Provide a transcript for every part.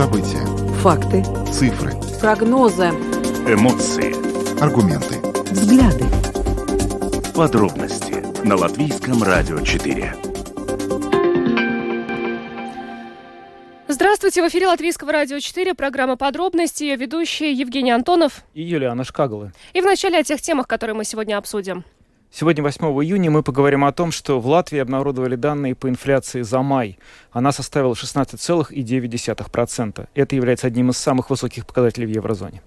События. Факты. Цифры. Прогнозы. Эмоции. Аргументы. Взгляды. Подробности на Латвийском радио 4. Здравствуйте, в эфире Латвийского радио 4, программа «Подробности», ее ведущие Евгений Антонов и Юлиана Шкагала. И в начале о тех темах, которые мы сегодня обсудим. Сегодня, 8 июня, мы поговорим о том, что в Латвии обнародовали данные по инфляции за май. Она составила 16,9%. Это является одним из самых высоких показателей в еврозоне.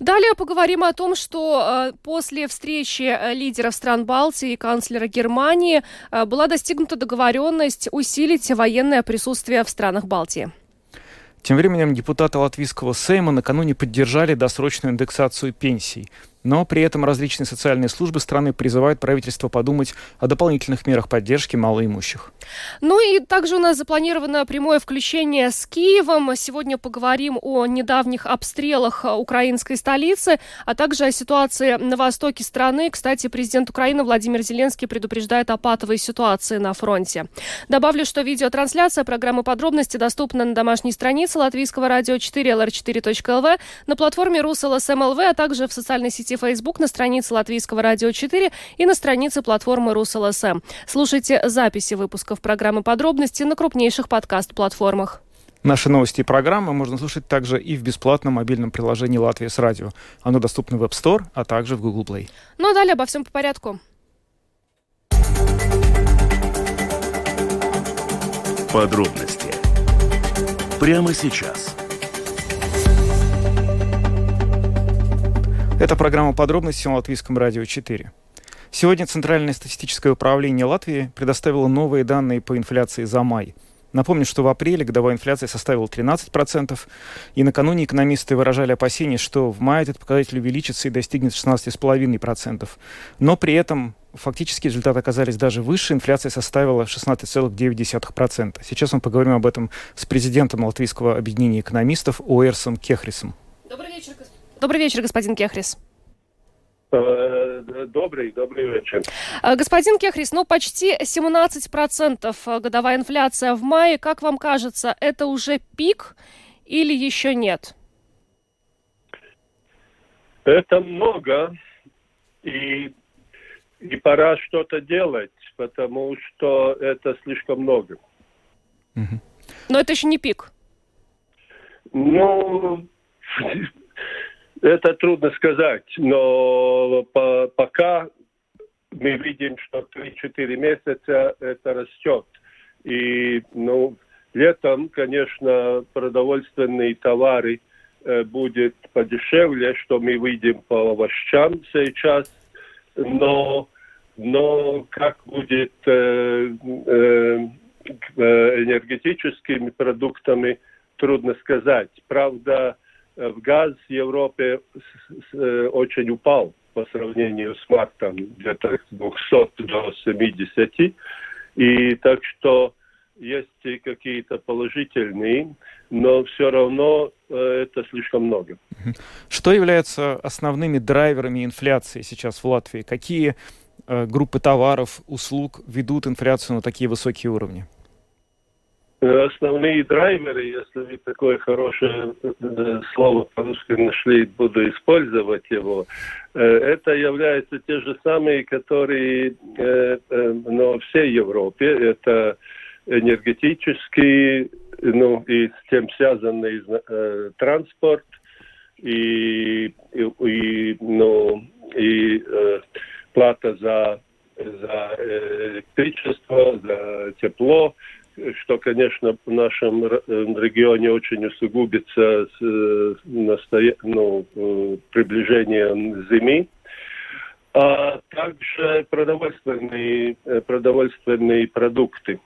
Далее поговорим о том, что э, после встречи э, лидеров стран Балтии и канцлера Германии э, была достигнута договоренность усилить военное присутствие в странах Балтии. Тем временем депутаты Латвийского Сейма накануне поддержали досрочную индексацию пенсий. Но при этом различные социальные службы страны призывают правительство подумать о дополнительных мерах поддержки малоимущих. Ну и также у нас запланировано прямое включение с Киевом. Сегодня поговорим о недавних обстрелах украинской столицы, а также о ситуации на востоке страны. Кстати, президент Украины Владимир Зеленский предупреждает о патовой ситуации на фронте. Добавлю, что видеотрансляция программы «Подробности» доступна на домашней странице Латвийского радио 4 lr4.lv, на платформе РусЛСМЛВ, а также в социальной сети Facebook, на странице Латвийского радио 4 и на странице платформы РусЛСМ. Слушайте записи выпусков программы «Подробности» на крупнейших подкаст-платформах. Наши новости и программы можно слушать также и в бесплатном мобильном приложении «Латвия с радио». Оно доступно в App Store, а также в Google Play. Ну а далее обо всем по порядку. Подробности прямо сейчас. Это программа «Подробности» на Латвийском радио 4. Сегодня Центральное статистическое управление Латвии предоставило новые данные по инфляции за май. Напомню, что в апреле годовая инфляция составила 13%, и накануне экономисты выражали опасения, что в мае этот показатель увеличится и достигнет 16,5%. Но при этом фактически результаты оказались даже выше. Инфляция составила 16,9%. Сейчас мы поговорим об этом с президентом Латвийского объединения экономистов Оэрсом Кехрисом. Добрый вечер, Добрый вечер, господин Кехрис. Э, добрый, добрый вечер. Э, господин Кехрис, ну почти 17% э, годовая инфляция в мае. Как вам кажется, это уже пик или еще нет? Это много, и, и пора что-то делать, потому что это слишком много. Но это еще не пик. Ну, это трудно сказать, но по, пока мы видим, что 3-4 месяца это растет. И ну, летом, конечно, продовольственные товары э, будет подешевле, что мы видим по овощам сейчас, но, но как будет э, э, э энергетическими продуктами, трудно сказать. Правда, газ в Европе э, очень упал по сравнению с мартом, где-то с 200 до 70. И так что есть какие-то положительные, но все равно э, это слишком много. Что является основными драйверами инфляции сейчас в Латвии? Какие группы товаров, услуг ведут инфляцию на такие высокие уровни? Основные драйверы, если вы такое хорошее э, слово по-русски нашли, буду использовать его, э, это являются те же самые, которые э, но всей Европе. Это энергетический, ну и с тем связанный транспорт и, и, ну, и плата за, за электричество, за тепло что, конечно, в нашем э, регионе очень усугубится с э, настоя... ну, э, приближением зимы. А также продовольственные, продовольственные продукты.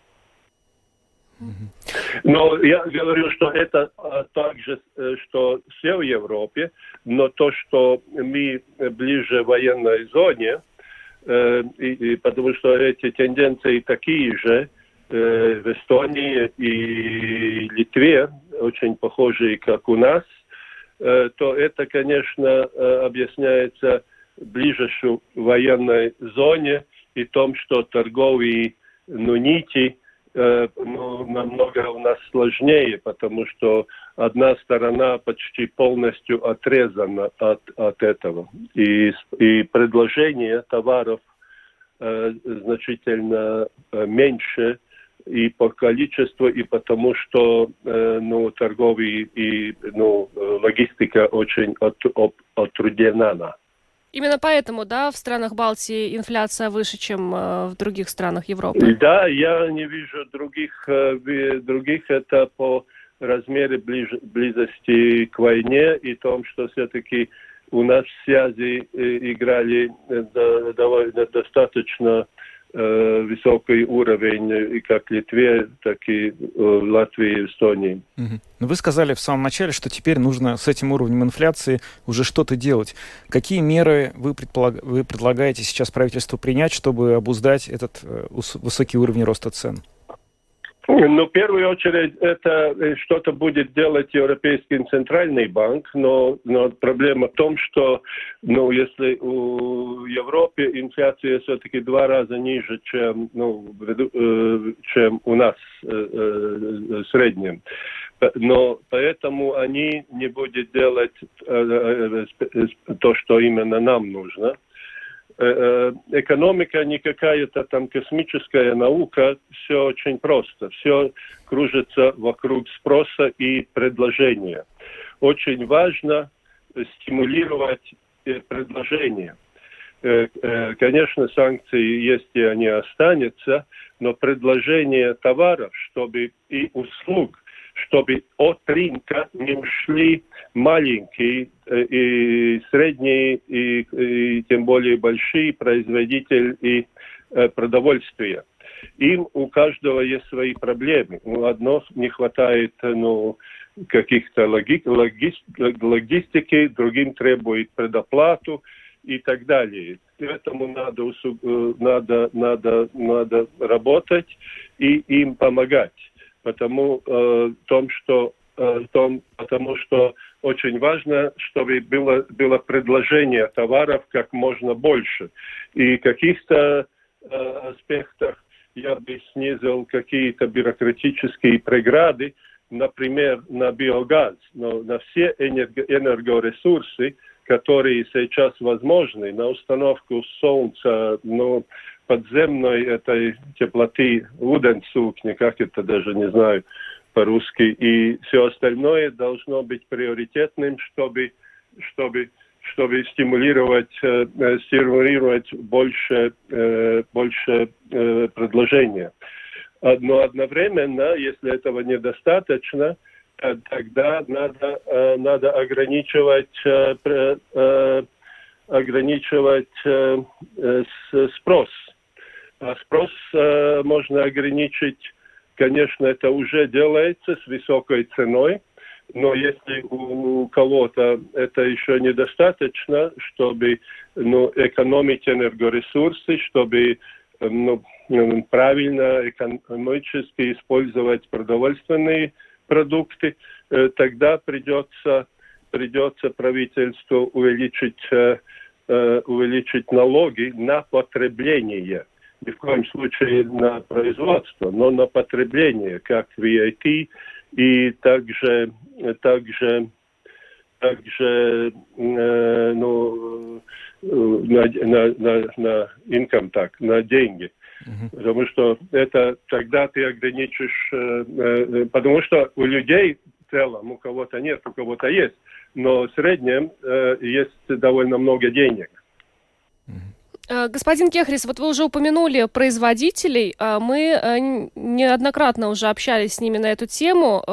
Но я говорю, что это а, также, что все в Европе, но то, что мы ближе военной зоне, и, и потому что эти тенденции такие же, Э, в Эстонии и Литве, очень похожие, как у нас, э, то это, конечно, э, объясняется ближе к военной зоне и том, что торговые ну, нити э, ну, намного у нас сложнее, потому что одна сторона почти полностью отрезана от, от этого. И, и предложение товаров значительно меньше и по количеству, и потому что э, ну, торговый и ну, логистика очень от, от, отрудена. Именно поэтому, да, в странах Балтии инфляция выше, чем э, в других странах Европы? Да, я не вижу других, э, других это по размеру ближ, близости к войне и том, что все-таки у нас связи э, играли э, довольно достаточно высокий уровень и как Литве, так и в Латвии и Эстонии. Угу. Вы сказали в самом начале, что теперь нужно с этим уровнем инфляции уже что-то делать. Какие меры вы, предполаг... вы предлагаете сейчас правительству принять, чтобы обуздать этот э, высокий уровень роста цен? Ну, в первую очередь, это э, что-то будет делать Европейский центральный банк, но, но проблема в том, что, ну, если у Европы инфляция все-таки два раза ниже, чем, ну, э, чем у нас э, в среднем, но поэтому они не будут делать то, что именно нам нужно. Э, э, экономика не какая-то там космическая наука, все очень просто. Все кружится вокруг спроса и предложения. Очень важно стимулировать э, предложение. Конечно, санкции есть и они останутся, но предложение товаров, чтобы и услуг – чтобы от рынка не ушли маленькие э, и средние, и, и тем более большие производители и э, продовольствия. Им у каждого есть свои проблемы. У одного не хватает ну, каких-то логи, логи, логистики, другим требует предоплату и так далее. Поэтому надо, э, надо, надо, надо работать и им помогать потому э, том, что э, том, потому что очень важно, чтобы было, было предложение товаров как можно больше. И каких-то э, аспектах я бы снизил какие-то бюрократические преграды, например, на биогаз, но на все энерго энергоресурсы, которые сейчас возможны, на установку солнца, ну, подземной этой теплоты Уденцукни, как это даже не знаю по-русски, и все остальное должно быть приоритетным, чтобы, чтобы, чтобы стимулировать, э, стимулировать больше, э, больше э, предложения. Но одновременно, если этого недостаточно, тогда надо, э, надо ограничивать, э, ограничивать спрос а спрос э, можно ограничить, конечно, это уже делается с высокой ценой, но если у кого-то это еще недостаточно, чтобы ну, экономить энергоресурсы, чтобы ну, правильно экономически использовать продовольственные продукты, э, тогда придется, придется правительству увеличить, э, э увеличить налоги на потребление ни в коем случае на производство, но на потребление, как VAT, и также, также, также э, ну, на, на, на, на income так, на деньги. Uh-huh. Потому что это тогда ты ограничишь, э, э, потому что у людей в целом, у кого-то нет, у кого-то есть, но в среднем э, есть довольно много денег. Э, господин Кехрис, вот вы уже упомянули производителей. Э, мы э, неоднократно уже общались с ними на эту тему.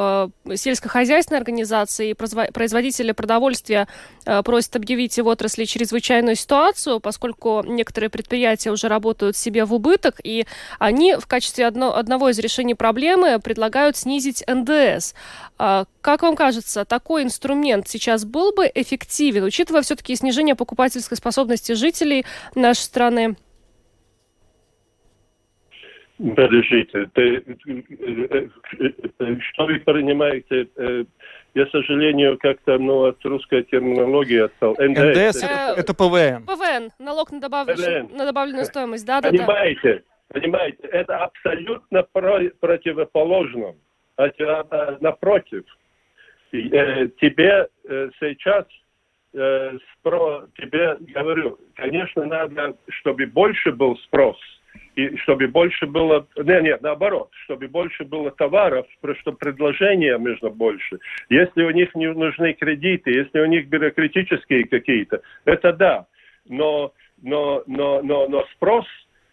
Сельскохозяйственные организации и производители продовольствия просят объявить в отрасли чрезвычайную ситуацию, поскольку некоторые предприятия уже работают себе в убыток, и они в качестве одно, одного из решений проблемы предлагают снизить НДС. Как вам кажется, такой инструмент сейчас был бы эффективен, учитывая все-таки снижение покупательской способности жителей нашей страны? Подождите, ты, что вы понимаете? Я, к сожалению, как-то ну, от русской терминологии отстал. НДС, НДС это, это ПВН. ПВН, налог на, добав... на добавленную стоимость, да, да, Понимаете, Понимаете, это абсолютно про- противоположно. А, а, напротив, э, тебе э, сейчас э, спро, тебе говорю, конечно, надо, чтобы больше был спрос, и чтобы больше было, нет, нет, наоборот, чтобы больше было товаров, что предложения между больше. Если у них не нужны кредиты, если у них бюрократические какие-то, это да. Но, но, но, но, но спрос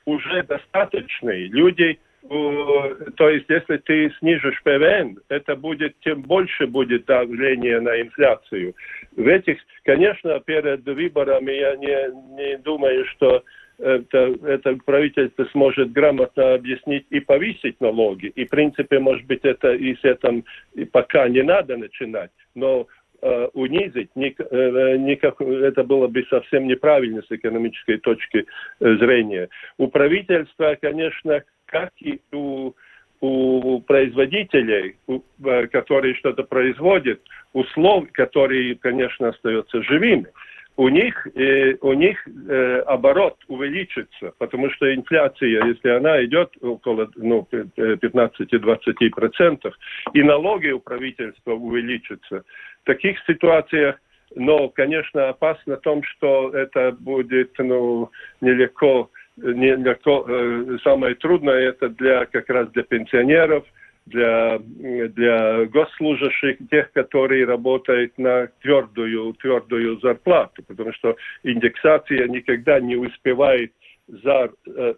уже достаточный. Люди то есть, если ты снижишь ПВН, это будет, тем больше будет давление на инфляцию. В этих, конечно, перед выборами я не, не думаю, что это, это правительство сможет грамотно объяснить и повысить налоги. И, в принципе, может быть, это и с этим и пока не надо начинать. Но э, унизить, ник, э, никак, это было бы совсем неправильно с экономической точки э, зрения. У правительства, конечно, как и у, у производителей, э, которые что-то производят, условия, которые, конечно, остаются живыми, у них, э, у них э, оборот увеличится, потому что инфляция, если она идет около ну, 15-20%, и налоги у правительства увеличатся. В таких ситуациях но, конечно, опасно в том, что это будет ну, нелегко не, не, э, самое трудное это для как раз для пенсионеров, для, для госслужащих, тех, которые работают на твердую, твердую зарплату, потому что индексация никогда не успевает за, э,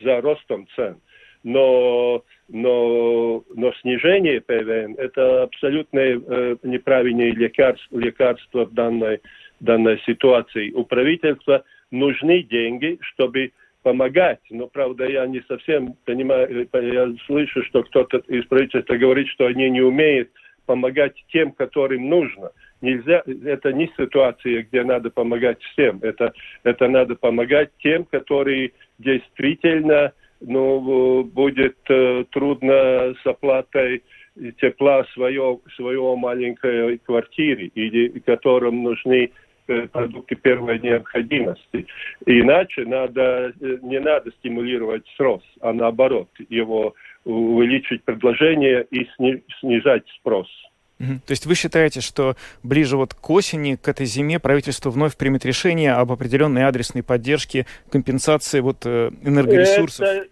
за ростом цен. Но, но, но снижение ПВН – это абсолютно э, неправильное лекарство, лекарство в данной, данной ситуации. У правительства нужны деньги, чтобы помогать, но, правда, я не совсем понимаю, я слышу, что кто-то из правительства говорит, что они не умеют помогать тем, которым нужно. Нельзя, это не ситуация, где надо помогать всем, это, это надо помогать тем, которые действительно ну, будет э, трудно с оплатой тепла своего, своего маленькой квартиры, или которым нужны Э, продукты первой необходимости. Иначе надо, э, не надо стимулировать спрос, а наоборот, его увеличить предложение и снижать спрос. То есть вы считаете, что ближе вот к осени, к этой зиме правительство вновь примет решение об определенной адресной поддержке, компенсации вот э, энергоресурсов? Это,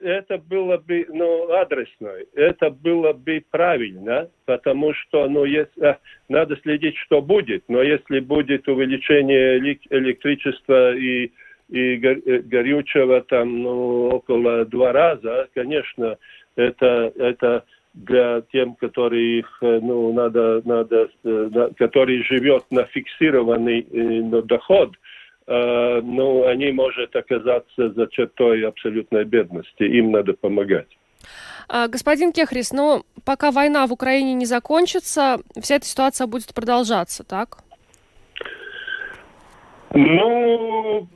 это было бы ну, адресно, это было бы правильно, потому что ну, если, а, надо следить, что будет. Но если будет увеличение электричества и, и э, горючего там ну, около два раза, конечно, это, это для тем, которые э, ну, надо, надо, э, которые живет на фиксированный ну, доход – Э, ну, они могут оказаться за чертой абсолютной бедности. Им надо помогать. А, господин Кехрис, но пока война в Украине не закончится, вся эта ситуация будет продолжаться, так? Ну,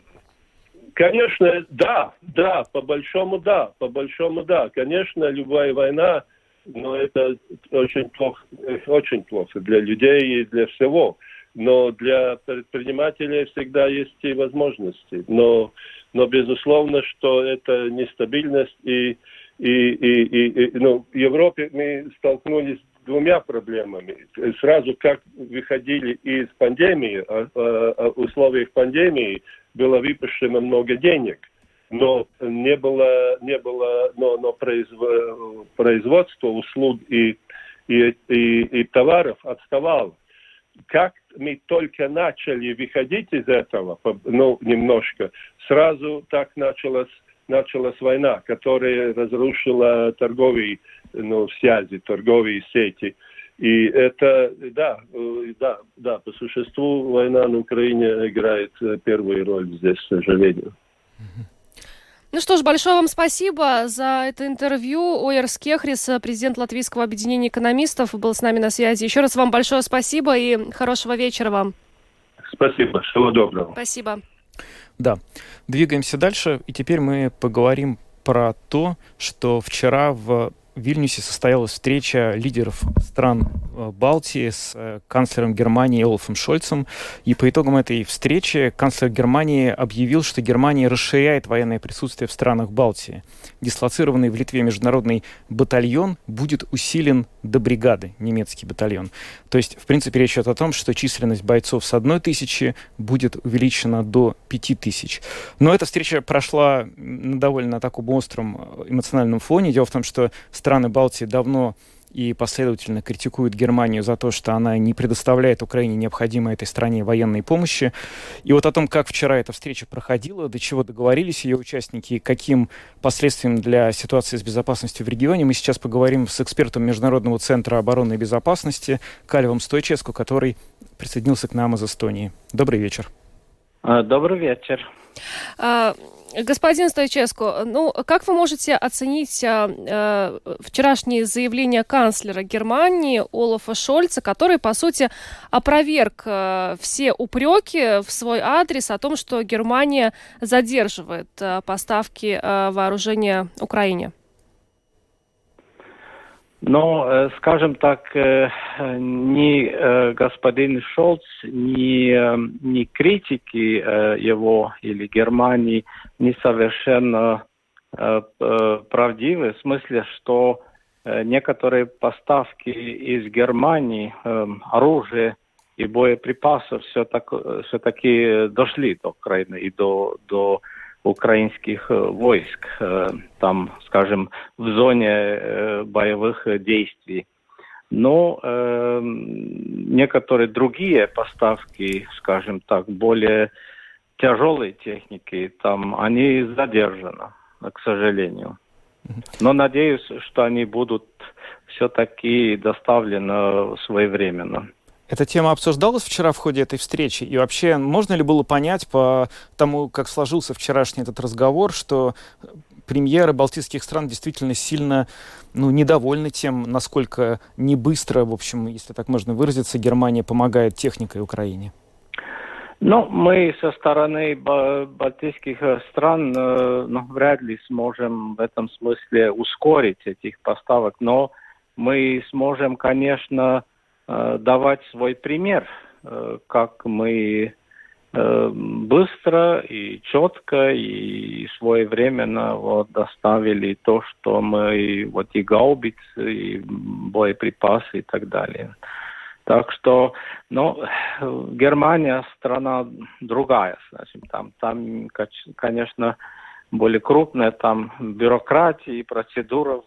конечно, да, да, по большому да, по большому да. Конечно, любая война, но это очень плохо, очень плохо для людей и для всего но для предпринимателей всегда есть и возможности. Но, но безусловно, что это нестабильность и, и, и, и, и ну, в Европе мы столкнулись с двумя проблемами. Сразу как выходили из пандемии, а, а, а условиях пандемии было выпущено много денег но не было, не было, но, но производство услуг и, и, и, и товаров отставало как мы только начали выходить из этого, ну, немножко, сразу так началась, началась война, которая разрушила торговые ну, связи, торговые сети. И это, да, э, да, да, по существу война на Украине играет э, первую роль здесь, к сожалению. Ну что ж, большое вам спасибо за это интервью. Ойер Скехрис, президент Латвийского объединения экономистов, был с нами на связи. Еще раз вам большое спасибо и хорошего вечера вам. Спасибо, всего доброго. Спасибо. Да, двигаемся дальше, и теперь мы поговорим про то, что вчера в в Вильнюсе состоялась встреча лидеров стран э, Балтии с э, канцлером Германии Олафом Шольцем. И по итогам этой встречи канцлер Германии объявил, что Германия расширяет военное присутствие в странах Балтии. Дислоцированный в Литве международный батальон будет усилен до бригады, немецкий батальон. То есть, в принципе, речь идет о том, что численность бойцов с одной тысячи будет увеличена до пяти тысяч. Но эта встреча прошла на довольно таком остром э, эмоциональном фоне. Дело в том, что страны Балтии давно и последовательно критикуют Германию за то, что она не предоставляет Украине необходимой этой стране военной помощи. И вот о том, как вчера эта встреча проходила, до чего договорились ее участники и каким последствиям для ситуации с безопасностью в регионе, мы сейчас поговорим с экспертом Международного центра обороны и безопасности Калевом Стойческу, который присоединился к нам из Эстонии. Добрый вечер. А, добрый вечер. А, Господин Стойческо, ну как вы можете оценить э, вчерашнее заявление канцлера Германии Олафа Шольца, который, по сути, опроверг э, все упреки в свой адрес о том, что Германия задерживает э, поставки э, вооружения Украине? Но, э, скажем так, э, ни э, господин Шольц, ни, ни критики его или Германии не совершенно правдивы, в смысле, что некоторые поставки из Германии оружия и боеприпасов все-таки дошли до Украины и до, до украинских э, войск, э, там, скажем, в зоне э, боевых действий. Но э, некоторые другие поставки, скажем так, более тяжелой техники, там они задержаны, к сожалению. Но надеюсь, что они будут все-таки доставлены своевременно. Эта тема обсуждалась вчера в ходе этой встречи? И вообще, можно ли было понять по тому, как сложился вчерашний этот разговор, что премьеры балтийских стран действительно сильно ну, недовольны тем, насколько не быстро, в общем, если так можно выразиться, Германия помогает техникой Украине? Ну, мы со стороны балтийских стран э, ну, вряд ли сможем в этом смысле ускорить этих поставок, но мы сможем, конечно, Э, давать свой пример, э, как мы э, быстро и четко и своевременно вот доставили то, что мы вот и гаубицы, и боеприпасы и так далее. Так что, ну, Германия страна другая, значит, там, там, конечно, более крупная, там бюрократии и процедур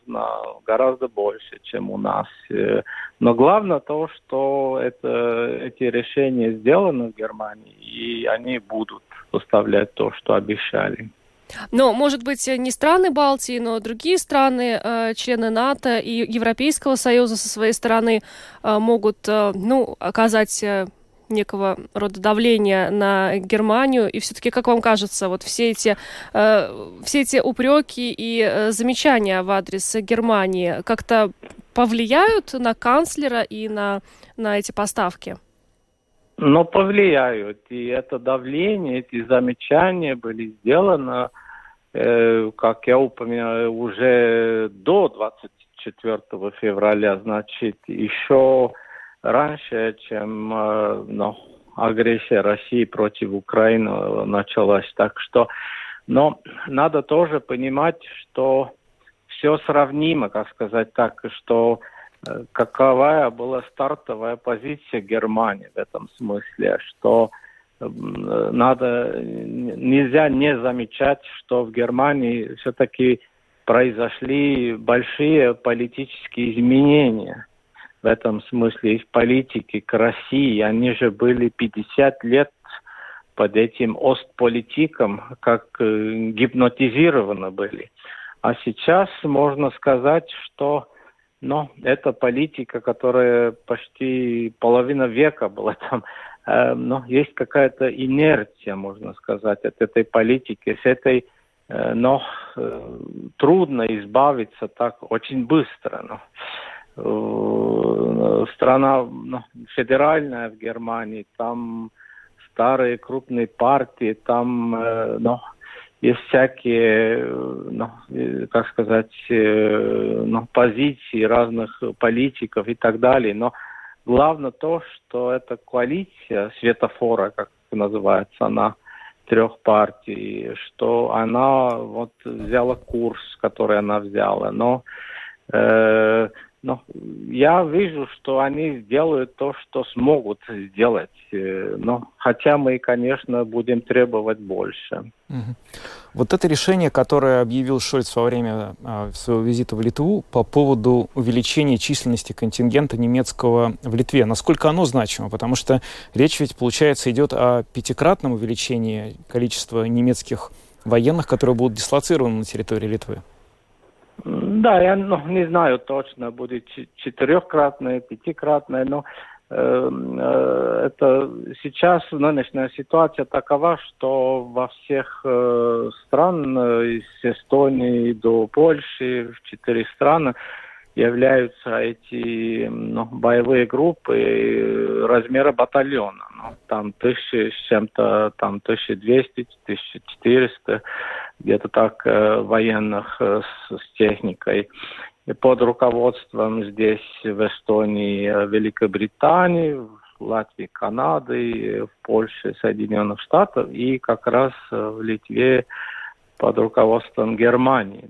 гораздо больше, чем у нас. Э, но главное то, что это, эти решения сделаны в Германии, и они будут поставлять то, что обещали. Но, может быть, не страны Балтии, но другие страны, э, члены НАТО и Европейского Союза со своей стороны э, могут, ну, оказать некого рода давления на Германию. И все-таки, как вам кажется, вот все эти, э, все эти упреки и э, замечания в адрес Германии как-то повлияют на канцлера и на, на эти поставки? Ну, повлияют. И это давление, эти замечания были сделаны, э, как я упоминал, уже до 24 февраля, значит, еще раньше, чем э, ну, агрессия России против Украины началась. Так что, но надо тоже понимать, что все сравнимо, как сказать так, что э, каковая была стартовая позиция Германии в этом смысле, что надо, нельзя не замечать, что в Германии все-таки произошли большие политические изменения в этом смысле из политики к России. Они же были 50 лет под этим остполитиком, как э, гипнотизированы были. А сейчас можно сказать, что ну, это политика, которая почти половина века была там. Э, но есть какая-то инерция, можно сказать, от этой политики. С этой э, но э, трудно избавиться так очень быстро. Но. Э, страна ну, федеральная в Германии, там старые крупные партии, там э, ну, есть всякие, ну, как сказать, ну, позиции разных политиков и так далее. Но главное то, что эта коалиция светофора, как называется она, трех партий, что она вот взяла курс, который она взяла. Но э, но я вижу, что они сделают то, что смогут сделать. Э, но хотя мы, конечно, будем требовать больше. Вот это решение, которое объявил Шольц во время а, своего визита в Литву по поводу увеличения численности контингента немецкого в Литве, насколько оно значимо? Потому что речь ведь, получается, идет о пятикратном увеличении количества немецких военных, которые будут дислоцированы на территории Литвы. Да, я ну, не знаю точно, будет четырехкратное, пятикратное, но э, э, это сейчас нынешняя ситуация такова, что во всех э, стран, э, из Эстонии до Польши, в четыре страны, являются эти ну, боевые группы э, размера батальона. Там тысячи с чем-то, там 1200, 1400, где-то так, э, военных э, с, с техникой. И под руководством здесь в Эстонии, э, Великобритании, Латвии, Канады, в Польше, Соединенных Штатов и как раз в Литве под руководством Германии.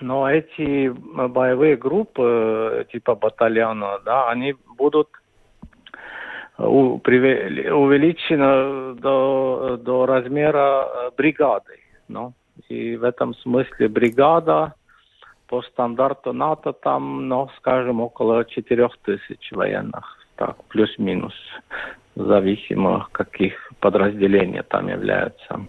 Но эти боевые группы типа батальона, да, они будут увеличены до, до размера бригады. Ну, и в этом смысле бригада по стандарту НАТО там, ну, скажем, около 4 тысяч военных. Так, плюс-минус, зависимо, каких подразделений там являются.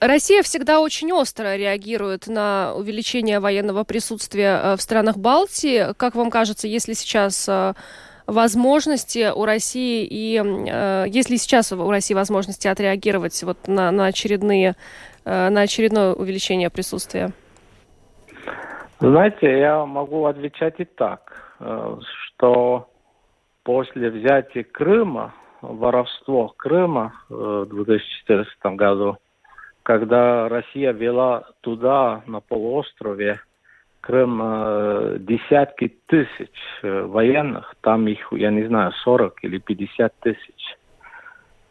Россия всегда очень остро реагирует на увеличение военного присутствия э, в странах Балтии. Как вам кажется, если сейчас э, возможности у России и э, есть ли сейчас у России возможности отреагировать вот на, на очередные на очередное увеличение присутствия? Знаете, я могу отвечать и так, что после взятия Крыма, воровство Крыма в 2014 году, когда Россия вела туда, на полуострове, Крым, э, десятки тысяч э, военных, там их, я не знаю, 40 или 50 тысяч.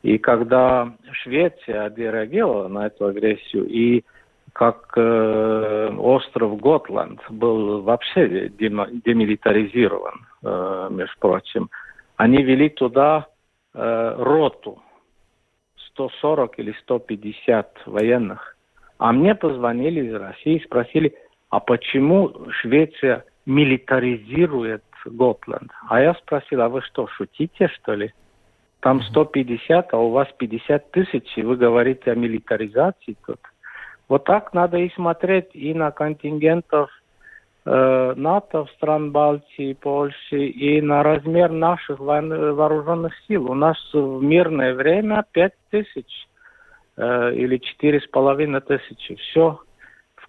И когда Швеция отреагировала на эту агрессию, и как э, остров Готланд был вообще демилитаризирован, э, между прочим, они вели туда э, роту 140 или 150 военных. А мне позвонили из России и спросили, а почему Швеция милитаризирует Готланд? А я спросил, а вы что, шутите, что ли? Там 150, а у вас 50 тысяч, и вы говорите о милитаризации тут. Вот так надо и смотреть и на контингентов Э, НАТО, стран Балтии, Польши и на размер наших вооруженных сил. У нас в мирное время 5 тысяч э, или четыре с половиной тысячи. Все,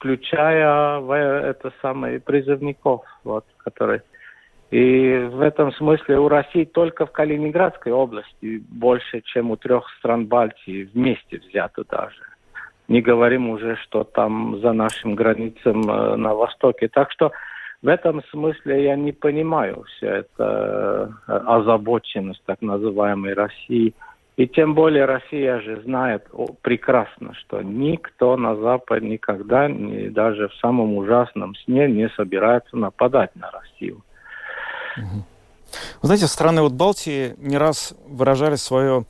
включая это самое призывников, вот, которые и в этом смысле у России только в Калининградской области больше, чем у трех стран Балтии вместе взято даже. Не говорим уже, что там за нашим границам э, на востоке. Так что в этом смысле я не понимаю все это э, озабоченность так называемой России. И тем более Россия же знает прекрасно, что никто на Западе никогда, ни, даже в самом ужасном сне, не собирается нападать на Россию. Вы знаете, страны вот Балтии не раз выражали свое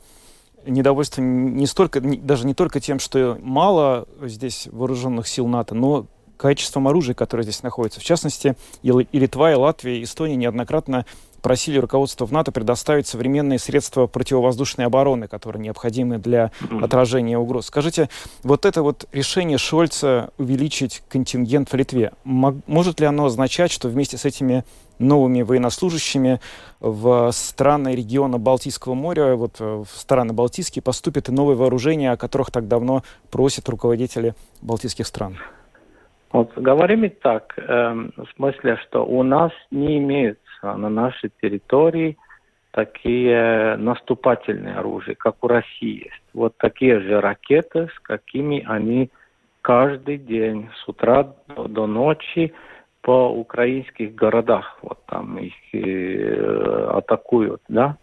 недовольство не столько, даже не только тем, что мало здесь вооруженных сил НАТО, но качеством оружия, которое здесь находится. В частности, и Литва, и Латвия, и Эстония неоднократно просили руководство в НАТО предоставить современные средства противовоздушной обороны, которые необходимы для отражения угроз. Скажите, вот это вот решение Шольца увеличить контингент в Литве, может ли оно означать, что вместе с этими новыми военнослужащими в страны региона Балтийского моря, вот в страны Балтийские, поступят и новые вооружения, о которых так давно просят руководители балтийских стран? Вот говорим и так, э, в смысле, что у нас не имеется на нашей территории такие наступательные оружия, как у России есть. Вот такие же ракеты, с какими они каждый день с утра до, до ночи по украинских городах. Вот там их э, атакуют, да?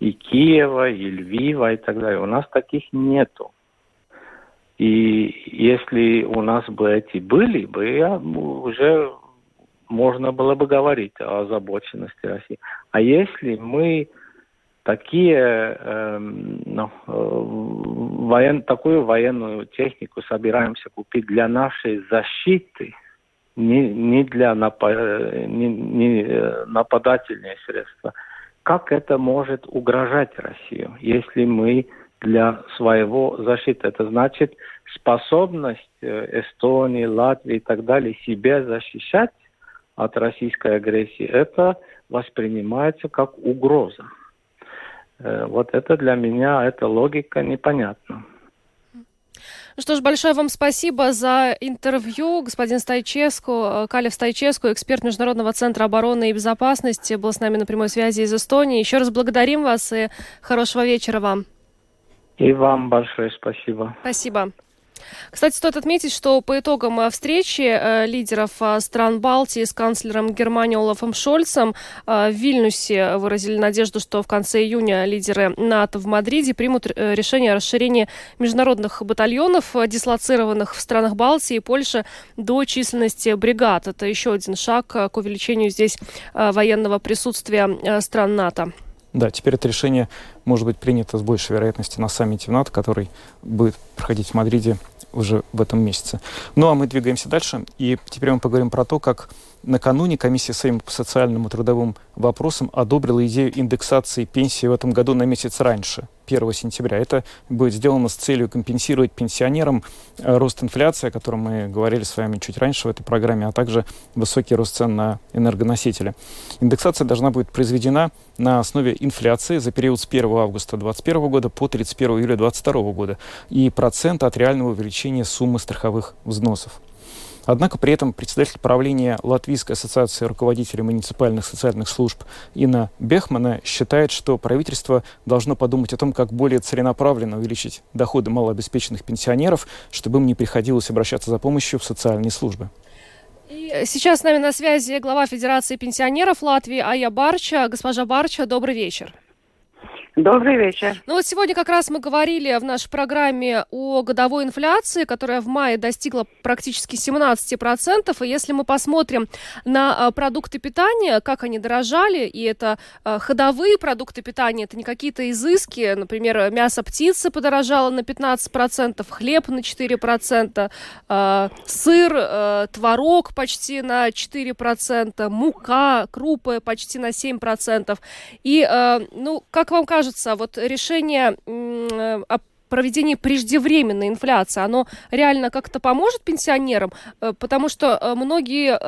И Киева, и Львива, и так далее. У нас таких нету. И если у нас бы эти были бы, уже можно было бы говорить о озабоченности России. А если мы такие, э, ну, э, воен, такую военную технику собираемся купить для нашей защиты, не, не для напа, не, не э, нападательные средства, как это может угрожать Россию, если мы для своего защиты. Это значит способность э, Эстонии, Латвии и так далее себя защищать от российской агрессии. Это воспринимается как угроза. Э, вот это для меня, эта логика непонятна. Ну что ж, большое вам спасибо за интервью. Господин Стайческу, э, Калев Стайческу, эксперт Международного центра обороны и безопасности, был с нами на прямой связи из Эстонии. Еще раз благодарим вас и хорошего вечера вам. И вам большое спасибо. Спасибо. Кстати, стоит отметить, что по итогам э, встречи э, лидеров э, стран Балтии с канцлером Германии Олафом Шольцем в Вильнюсе выразили надежду, что в конце июня лидеры НАТО в Мадриде примут решение о расширении международных батальонов, дислоцированных в странах Балтии и Польши, до численности бригад. Это еще один шаг к увеличению здесь военного присутствия стран НАТО. Да, теперь это решение может быть принято с большей вероятностью на саммите в НАТО, который будет проходить в Мадриде уже в этом месяце. Ну а мы двигаемся дальше, и теперь мы поговорим про то, как Накануне комиссия Сейма по и трудовым вопросам одобрила идею индексации пенсии в этом году на месяц раньше, 1 сентября. Это будет сделано с целью компенсировать пенсионерам э, рост инфляции, о котором мы говорили с вами чуть раньше в этой программе, а также высокий рост цен на энергоносители. Индексация должна быть произведена на основе инфляции за период с 1 августа 2021 года по 31 июля 2022 года и процент от реального увеличения суммы страховых взносов. Однако при этом председатель правления Латвийской ассоциации руководителей муниципальных социальных служб Инна Бехмана считает, что правительство должно подумать о том, как более целенаправленно увеличить доходы малообеспеченных пенсионеров, чтобы им не приходилось обращаться за помощью в социальные службы. Сейчас с нами на связи глава Федерации пенсионеров Латвии Ая Барча. Госпожа Барча, добрый вечер. Добрый вечер. Ну вот сегодня как раз мы говорили в нашей программе о годовой инфляции, которая в мае достигла практически 17%. И если мы посмотрим на а, продукты питания, как они дорожали, и это а, ходовые продукты питания, это не какие-то изыски, например, мясо птицы подорожало на 15%, хлеб на 4%, а, сыр, творог почти на 4%, мука, крупы почти на 7%. И, ну, как вам кажется, кажется, вот решение э, о проведении преждевременной инфляции, оно реально как-то поможет пенсионерам? Э, потому что э, многие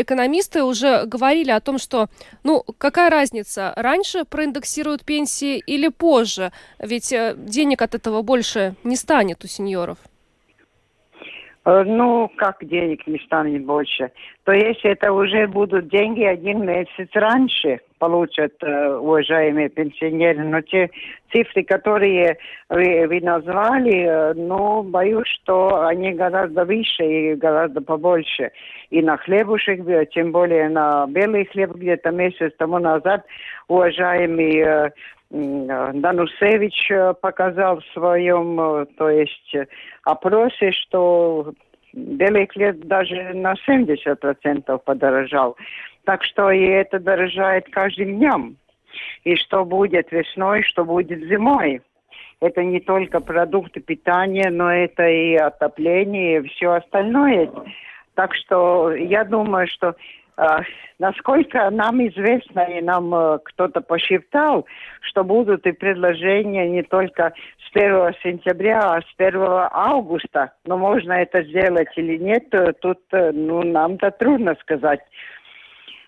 экономисты уже говорили о том, что, ну, какая разница, раньше проиндексируют пенсии или позже? Ведь денег от этого больше не станет у сеньоров. Ну, как денег не станет больше? То есть это уже будут деньги один месяц раньше получат э, уважаемые пенсионеры. Но те цифры, которые вы, вы назвали, э, ну, боюсь, что они гораздо выше и гораздо побольше. И на хлебушек, тем более на белый хлеб где-то месяц тому назад уважаемый э, Данусевич э, показал в своем, э, то есть, опросе, что белый хлеб даже на 70% подорожал. Так что и это дорожает каждым днем. И что будет весной, что будет зимой. Это не только продукты питания, но это и отопление, и все остальное. Так что я думаю, что насколько нам известно, и нам э, кто-то посчитал, что будут и предложения не только с 1 сентября, а с 1 августа. Но можно это сделать или нет, э, тут э, ну, нам-то трудно сказать.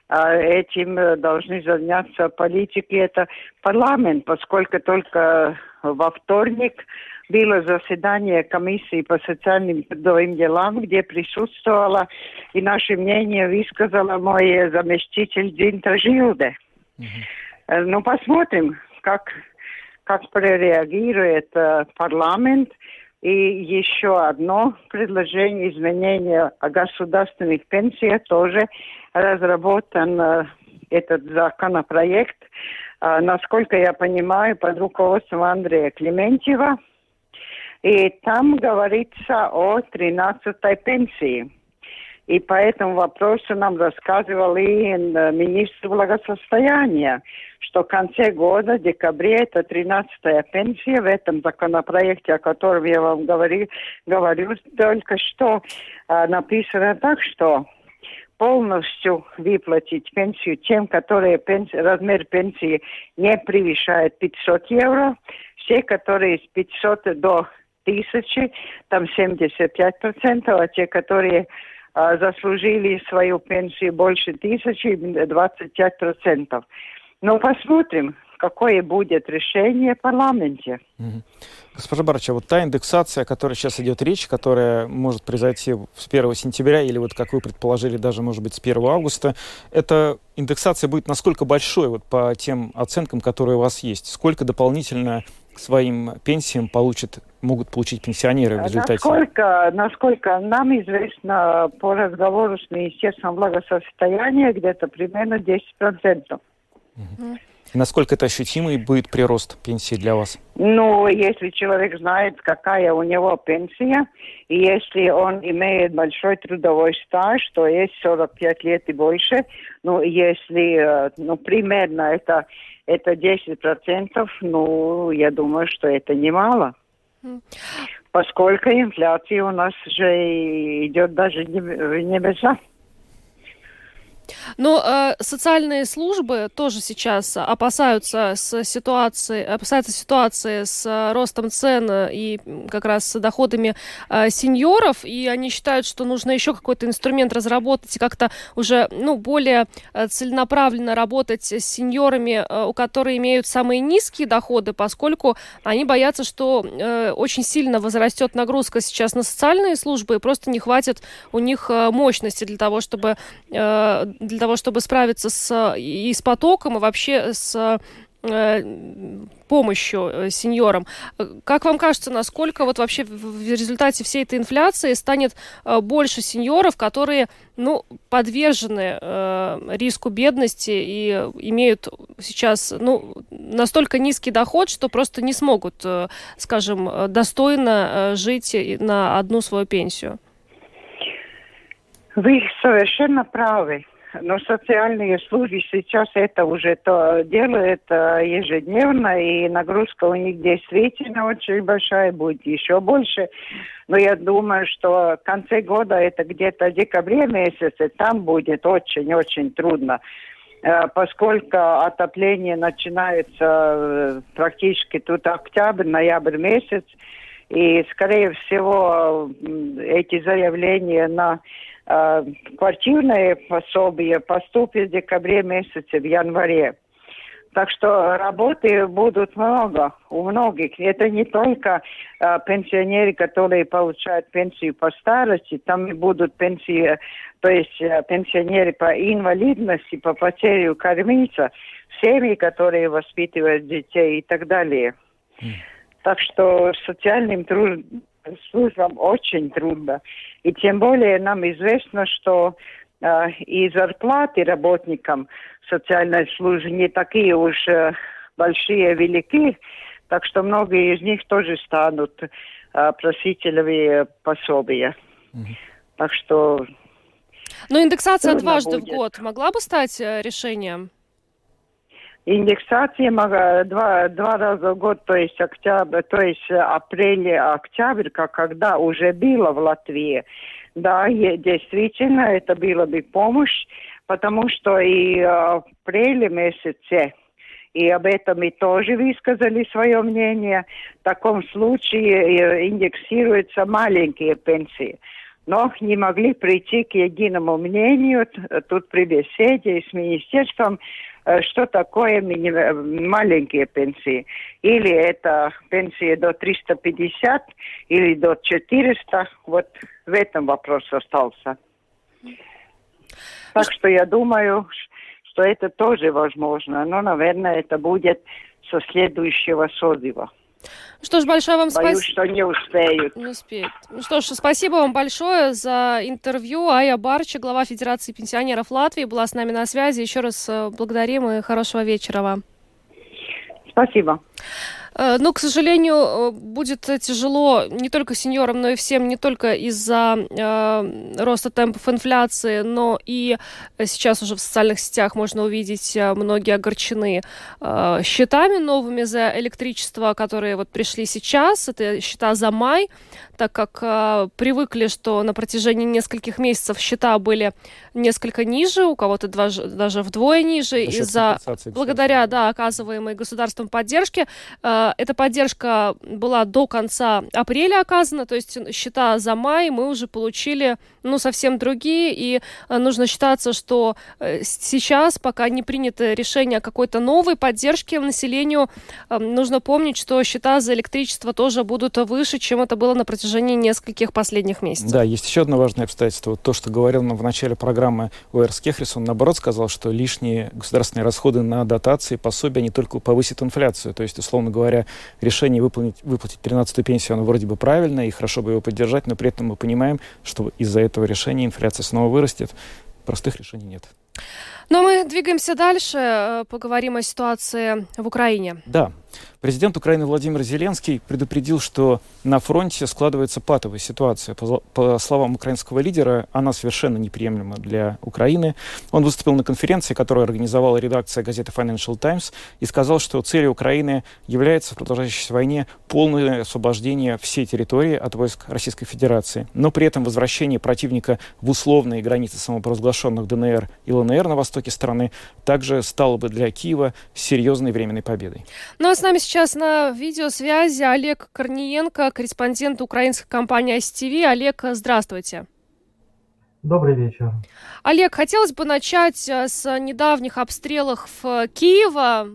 А этим должны заняться политики, это парламент, поскольку только во вторник было заседание комиссии по социальным трудовым делам, где присутствовала и наше мнение высказала мой заместитель Динта Жилде. Mm-hmm. Ну, посмотрим, как, как прореагирует э, парламент. И еще одно предложение изменения о государственных пенсиях тоже разработан э, этот законопроект, э, насколько я понимаю, под руководством Андрея Клементьева. И там говорится о 13-й пенсии. И по этому вопросу нам рассказывал и э, министр благосостояния, что в конце года, в декабре, это 13-я пенсия в этом законопроекте, о котором я вам говорю, говорю только что, э, написано так, что полностью выплатить пенсию тем, которые пенсии, размер пенсии не превышает 500 евро, все, которые с 500 до 1000, там 75%, а те, которые а, заслужили свою пенсию больше тысячи, 25%. Но посмотрим, какое будет решение в парламенте. Угу. Госпожа Барча, вот та индексация, о которой сейчас идет речь, которая может произойти с 1 сентября или вот, как вы предположили, даже, может быть, с 1 августа, эта индексация будет насколько большой вот по тем оценкам, которые у вас есть? Сколько дополнительно к своим пенсиям получат, могут получить пенсионеры в результате? Насколько, насколько нам известно по разговору с Министерством благосостояния, где-то примерно 10%. Угу. Насколько это ощутимый будет прирост пенсии для вас? Ну, если человек знает, какая у него пенсия, и если он имеет большой трудовой стаж, то есть 45 лет и больше, ну, если, э, ну, примерно это, это 10%, ну, я думаю, что это немало. Поскольку инфляция у нас же идет даже в небеса. Но э, социальные службы тоже сейчас опасаются с ситуации, опасаются ситуации с ростом цен и как раз с доходами э, сеньоров, и они считают, что нужно еще какой-то инструмент разработать и как-то уже ну, более э, целенаправленно работать с сеньорами, э, у которых имеют самые низкие доходы, поскольку они боятся, что э, очень сильно возрастет нагрузка сейчас на социальные службы, и просто не хватит у них э, мощности для того, чтобы э, для того, чтобы справиться с, и с потоком, и вообще с э, помощью э, сеньорам. Как вам кажется, насколько вот вообще в результате всей этой инфляции станет э, больше сеньоров, которые ну, подвержены э, риску бедности и имеют сейчас ну, настолько низкий доход, что просто не смогут, э, скажем, достойно жить на одну свою пенсию? Вы совершенно правы. Но социальные службы сейчас это уже то делают э, ежедневно, и нагрузка у них действительно очень большая, будет еще больше. Но я думаю, что в конце года, это где-то декабре месяце, там будет очень-очень трудно э, поскольку отопление начинается э, практически тут октябрь, ноябрь месяц, и, скорее всего, эти заявления на э, квартирное пособие поступит в декабре месяце, в январе. Так что работы будут много, у многих. Это не только э, пенсионеры, которые получают пенсию по старости, там и будут пенсии, то есть э, пенсионеры по инвалидности, по потере кормильца, семьи, которые воспитывают детей и так далее. Mm. Так что социальным труд... службам очень трудно. И тем более нам известно, что э, и зарплаты работникам социальной службы не такие уж э, большие, велики, так что многие из них тоже станут э, просителями пособия. Mm-hmm. Так что... Но индексация дважды будет. в год могла бы стать э, решением? Индексация два, два раза в год, то есть октябрь, то есть апрель-октябрь, как когда уже было в Латвии. Да, действительно, это было бы помощь, потому что и в апреле месяце и об этом мы тоже высказали свое мнение. В таком случае индексируются маленькие пенсии. Но не могли прийти к единому мнению тут при беседе с министерством, Э, что такое мини- маленькие пенсии. Или это пенсии до 350, или до 400. Вот в этом вопрос остался. Так что я думаю, что это тоже возможно. Но, наверное, это будет со следующего созыва. Что ж, большое вам спасибо. Боюсь, что не успеют. Не успеют. Ну что ж, спасибо вам большое за интервью. Ая Барча, глава Федерации пенсионеров Латвии, была с нами на связи. Еще раз э, благодарим и хорошего вечера вам. Спасибо. Э, ну, к сожалению, э, будет тяжело не только сеньорам, но и всем, не только из-за э, роста темпов инфляции, но и сейчас уже в социальных сетях можно увидеть, э, многие огорчены э, счетами новыми за электричество, которые вот пришли сейчас. Это счета за май, так как э, привыкли, что на протяжении нескольких месяцев счета были несколько ниже, у кого-то даже вдвое ниже, из-за благодаря да, оказываемой государством поддержки. Э, эта поддержка была до конца апреля оказана, то есть счета за май мы уже получили ну, совсем другие, и э, нужно считаться, что э, сейчас, пока не принято решение о какой-то новой поддержке населению, эм, нужно помнить, что счета за электричество тоже будут выше, чем это было на протяжении нескольких последних месяцев. Да, есть еще одно важное обстоятельство. Вот то, что говорил нам в начале программы Уэр Скехрис, он наоборот сказал, что лишние государственные расходы на дотации, пособия, они только повысят инфляцию. То есть, условно говоря, решение выплатить 13-ю пенсию, оно вроде бы правильное, и хорошо бы его поддержать, но при этом мы понимаем, что из-за этого решения инфляция снова вырастет. Простых решений нет. Но мы двигаемся дальше, э, поговорим о ситуации в Украине. Да. Президент Украины Владимир Зеленский предупредил, что на фронте складывается патовая ситуация. По, по словам украинского лидера, она совершенно неприемлема для Украины. Он выступил на конференции, которую организовала редакция газеты Financial Times, и сказал, что целью Украины является в продолжающейся войне полное освобождение всей территории от войск Российской Федерации. Но при этом возвращение противника в условные границы самопровозглашенных ДНР и ЛНР на востоке страны также стало бы для Киева серьезной временной победой. Ну а с нами сейчас на видеосвязи Олег Корниенко, корреспондент украинской компании STV. Олег, здравствуйте. Добрый вечер. Олег, хотелось бы начать э, с недавних обстрелов в Киева.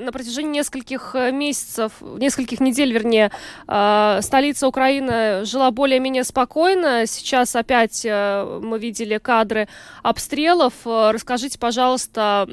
На протяжении нескольких э, месяцев, нескольких недель, вернее, э, столица Украины жила более-менее спокойно. Сейчас опять мы видели кадры обстрелов. Расскажите, пожалуйста,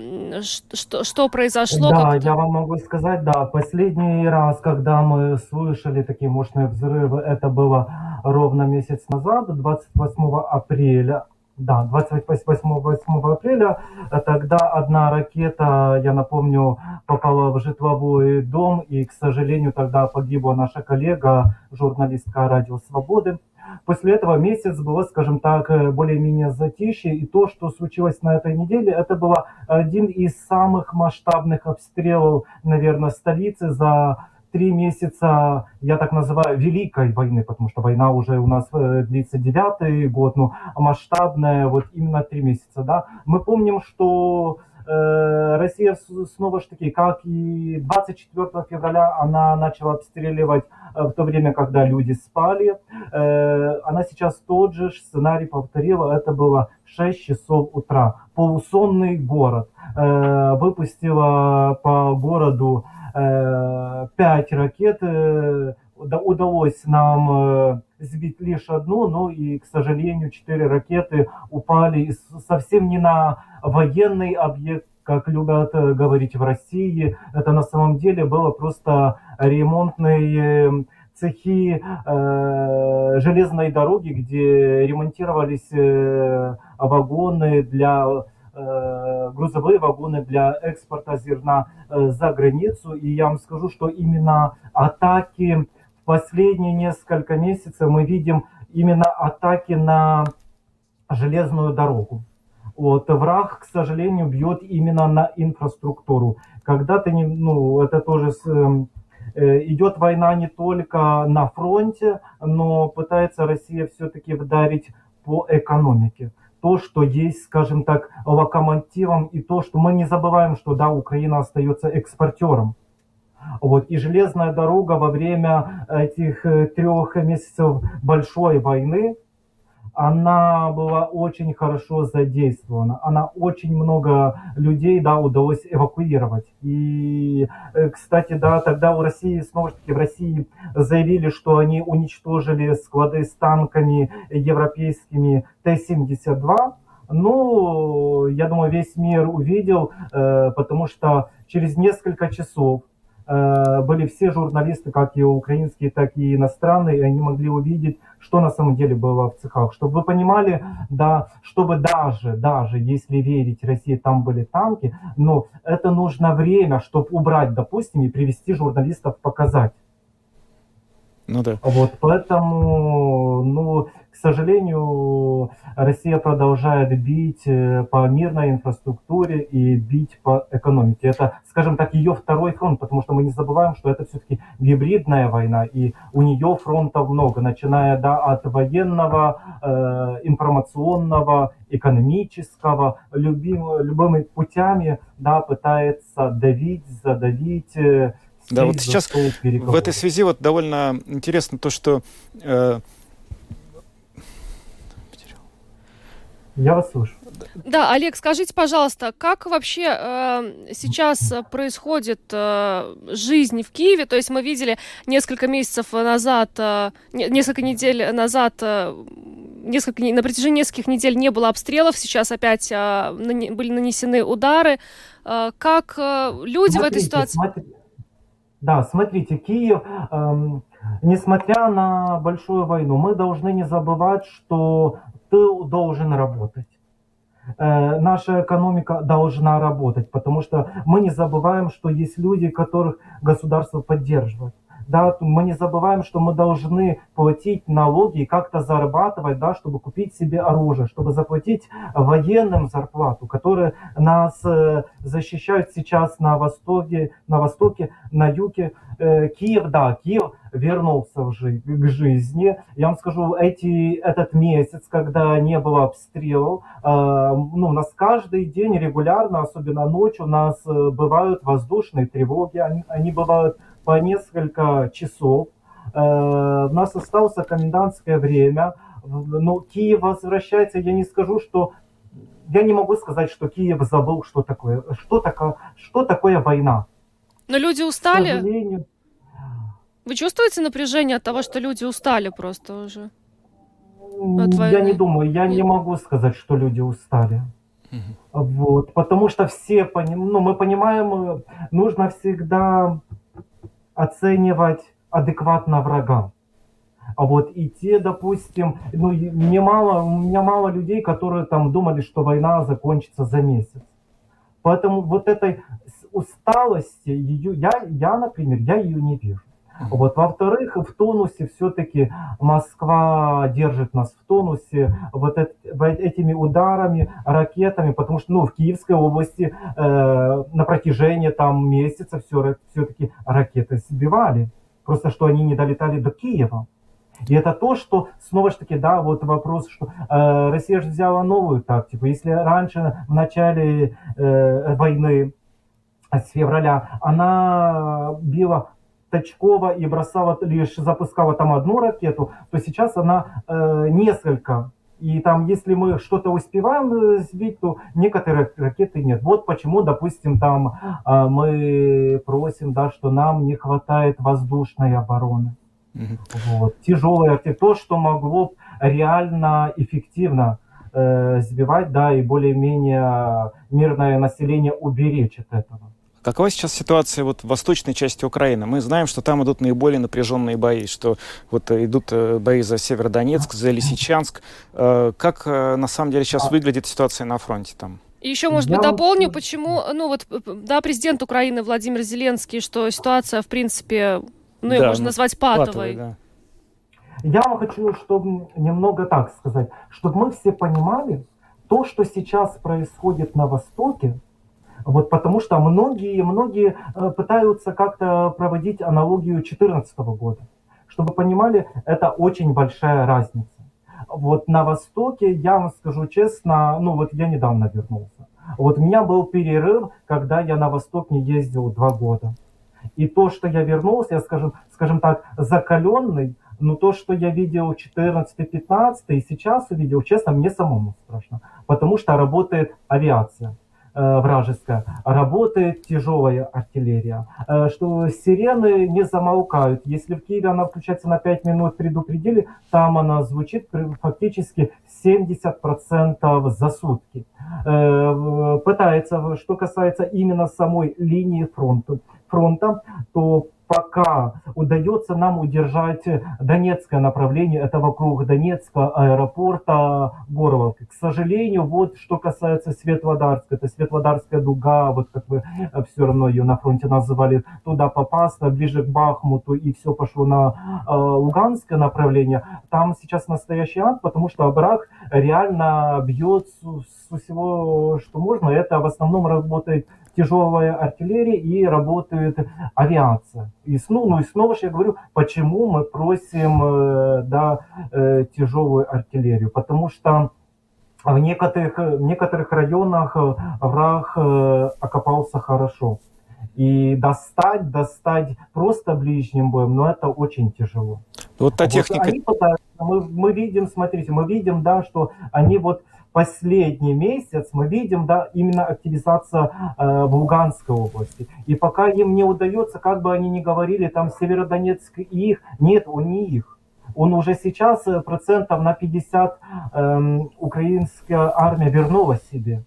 что, что произошло? Да, я вам могу сказать, да, последний раз, когда мы слышали такие мощные взрывы, это было ровно месяц назад, 28 апреля да, 28 апреля. Тогда одна ракета, я напомню, попала в житловой дом, и, к сожалению, тогда погибла наша коллега, журналистка Радио Свободы. После этого месяц было, скажем так, более-менее затишье, и то, что случилось на этой неделе, это был один из самых масштабных обстрелов, наверное, столицы за три месяца, я так называю, великой войны, потому что война уже у нас э, длится девятый год, но масштабная вот именно три месяца, да. Мы помним, что э, Россия снова же таки, как и 24 февраля, она начала обстреливать э, в то время, когда люди спали. Она сейчас тот же сценарий повторила. Это было 6 часов утра. Полусонный город. Выпустила по городу пять ракет э, удалось нам э, сбить лишь одну, но и, к сожалению, четыре ракеты упали совсем не на военный объект, как любят говорить в России. Это на самом деле было просто ремонтные цехи э, железной дороги, где ремонтировались э, вагоны для Э, грузовые вагоны для экспорта зерна э, за границу. И я вам скажу, что именно атаки в последние несколько месяцев мы видим именно атаки на железную дорогу. Вот, враг, к сожалению, бьет именно на инфраструктуру. Когда ты не, ну, это тоже с, эм, э, идет война не только на фронте, но пытается Россия все-таки вдарить по экономике то, что есть, скажем так, локомотивом, и то, что мы не забываем, что да, Украина остается экспортером. Вот. И железная дорога во время этих э, трех месяцев большой войны, она была очень хорошо задействована. Она очень много людей, да, удалось эвакуировать. И, э, кстати, да, тогда у России, снова же таки, в России заявили, что они уничтожили склады с танками европейскими Т-72. Ну, я думаю, весь мир увидел, э, потому что через несколько часов были все журналисты, как и украинские, так и иностранные, и они могли увидеть, что на самом деле было в цехах. Чтобы вы понимали, да, чтобы даже, даже если верить России, там были танки, но это нужно время, чтобы убрать, допустим, и привести журналистов показать. Ну да. Вот, поэтому, ну, к сожалению, Россия продолжает бить э, по мирной инфраструктуре и бить по экономике. Это, скажем так, ее второй фронт, потому что мы не забываем, что это все-таки гибридная война, и у нее фронтов много, начиная да, от военного, э, информационного, экономического, любим, любыми путями да, пытается давить, задавить э, да, вот сейчас в этой связи вот довольно интересно то, что э, Я вас слушаю. Да, Олег, скажите, пожалуйста, как вообще э, сейчас происходит э, жизнь в Киеве? То есть мы видели несколько месяцев назад, э, несколько недель назад, э, несколько, на протяжении нескольких недель не было обстрелов, сейчас опять э, были нанесены удары. Э, как э, люди смотрите, в этой ситуации? Смотрите. Да, смотрите, Киев, эм, несмотря на большую войну, мы должны не забывать, что ты должен работать. Э, наша экономика должна работать, потому что мы не забываем, что есть люди, которых государство поддерживает да, мы не забываем, что мы должны платить налоги и как-то зарабатывать, да, чтобы купить себе оружие, чтобы заплатить военным зарплату, которые нас э, защищают сейчас на востоке, на востоке, на юге. Э, Киев, да, Киев вернулся в к жизни. Я вам скажу, эти, этот месяц, когда не было обстрелов, э, ну, у нас каждый день регулярно, особенно ночью, у нас э, бывают воздушные тревоги, они, они бывают по несколько часов. Э, у нас осталось комендантское время. Но Киев возвращается, я не скажу, что я не могу сказать, что Киев забыл, что такое, что такое, что такое война. Но люди устали. Вы чувствуете напряжение от того, что люди устали просто уже? От войны? Я не думаю, я не могу сказать, что люди устали. Угу. Вот, потому что все, поним... ну, мы понимаем, нужно всегда оценивать адекватно врага. А вот и те, допустим, ну, немало, у меня мало людей, которые там думали, что война закончится за месяц. Поэтому вот этой усталости, ее, я, я, например, я ее не вижу. Вот, во-вторых, в тонусе все-таки Москва держит нас в тонусе вот этими ударами, ракетами, потому что ну, в Киевской области э, на протяжении там месяца все, все-таки ракеты сбивали. Просто что они не долетали до Киева. И это то, что, снова же таки, да, вот вопрос, что э, Россия же взяла новую тактику. Если раньше, в начале э, войны, с февраля, она била точково и бросала лишь запускала там одну ракету, то сейчас она э, несколько. И там, если мы что-то успеваем э, сбить, то некоторые ракеты нет. Вот почему, допустим, там э, мы просим, да, что нам не хватает воздушной обороны. Mm-hmm. Вот. Тяжелые ракеты, то, что могло реально эффективно э, сбивать, да, и более-менее мирное население уберечь от этого. Какова сейчас ситуация вот в восточной части Украины? Мы знаем, что там идут наиболее напряженные бои, что вот идут э, бои за Северодонецк, за Лисичанск. Э, как э, на самом деле сейчас выглядит ситуация на фронте там? И еще, может быть, дополню, почему, ну вот, да, президент Украины Владимир Зеленский, что ситуация, в принципе, ну, ее да, можно назвать патовой. патовой да. Я вам хочу, чтобы немного так сказать, чтобы мы все понимали, то, что сейчас происходит на Востоке, вот потому что многие, многие э, пытаются как-то проводить аналогию 2014 года. Чтобы понимали, это очень большая разница. Вот на Востоке, я вам скажу честно, ну вот я недавно вернулся. Вот у меня был перерыв, когда я на Восток не ездил два года. И то, что я вернулся, я скажем, скажем так, закаленный, но то, что я видел 14-15 и сейчас увидел, честно, мне самому страшно. Потому что работает авиация. Э, вражеская, работает тяжелая артиллерия, э, что сирены не замолкают. Если в Киеве она включается на 5 минут, предупредили, там она звучит фактически 70% за сутки. Э, пытается, что касается именно самой линии фронта, фронта то пока удается нам удержать Донецкое направление, это вокруг Донецка, аэропорта Горовки. К сожалению, вот что касается Светлодарска, это Светлодарская дуга, вот как вы э, все равно ее на фронте называли, туда попасть, ближе к Бахмуту, и все пошло на э, Луганское направление. Там сейчас настоящий ад, потому что враг реально бьет с всего, что можно. Это в основном работает тяжелая артиллерия и работает авиация. И, ну, ну и снова же я говорю, почему мы просим э, да, э, тяжелую артиллерию. Потому что в некоторых, в некоторых районах э, враг окопался хорошо. И достать, достать просто ближним боем, но это очень тяжело. Вот та техника... Вот они пытаются, мы, мы видим, смотрите, мы видим, да, что они вот последний месяц мы видим, да, именно активизация э, в Луганской области. И пока им не удается, как бы они ни говорили, там Северодонецк их, нет, он не их. Он уже сейчас э, процентов на 50 э, украинская армия вернула себе.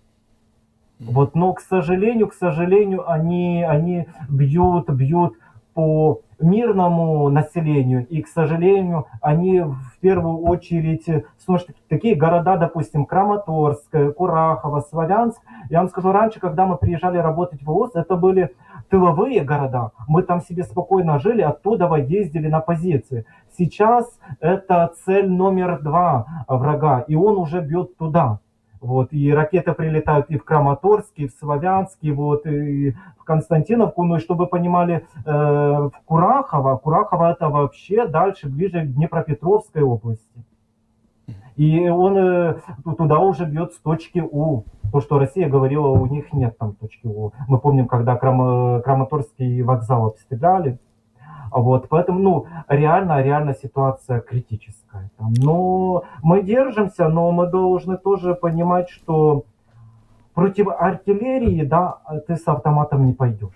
Вот, но, к сожалению, к сожалению, они, они бьют, бьют по мирному населению, и, к сожалению, они в первую очередь, слушайте, такие города, допустим, Краматорск, Курахово, Славянск, я вам скажу, раньше, когда мы приезжали работать в ОС, это были тыловые города, мы там себе спокойно жили, оттуда ездили на позиции. Сейчас это цель номер два врага, и он уже бьет туда. Вот, и ракеты прилетают и в Краматорск, и в Славянск, и вот и в Константиновку. Ну и чтобы вы понимали, э, в Курахово, Курахово это вообще дальше, ближе к Днепропетровской области. И он э, туда уже бьет с точки У. То, что Россия говорила, у них нет там точки У. Мы помним, когда Крам, Краматорский вокзал обстреляли, вот, поэтому, ну, реально, реально ситуация критическая. Там. Но мы держимся, но мы должны тоже понимать, что против артиллерии, да, ты с автоматом не пойдешь.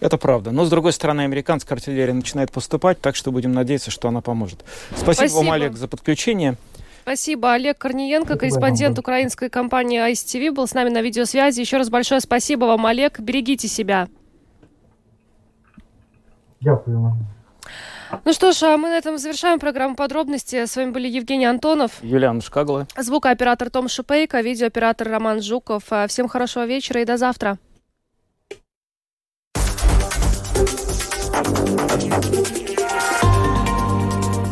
Это правда. Но, с другой стороны, американская артиллерия начинает поступать, так что будем надеяться, что она поможет. Спасибо, Спасибо. вам, Олег, за подключение. Спасибо. Олег Корниенко, корреспондент украинской компании ICTV, был с нами на видеосвязи. Еще раз большое спасибо вам, Олег. Берегите себя. Дякую вам. Ну что ж, а мы на этом завершаем программу подробности. С вами были Евгений Антонов, Юлиана Шкагла, звукооператор Том Шипейко, видеооператор Роман Жуков. А, всем хорошего вечера и до завтра.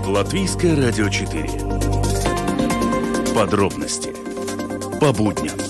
Латвийское радио 4. Подробности по будням.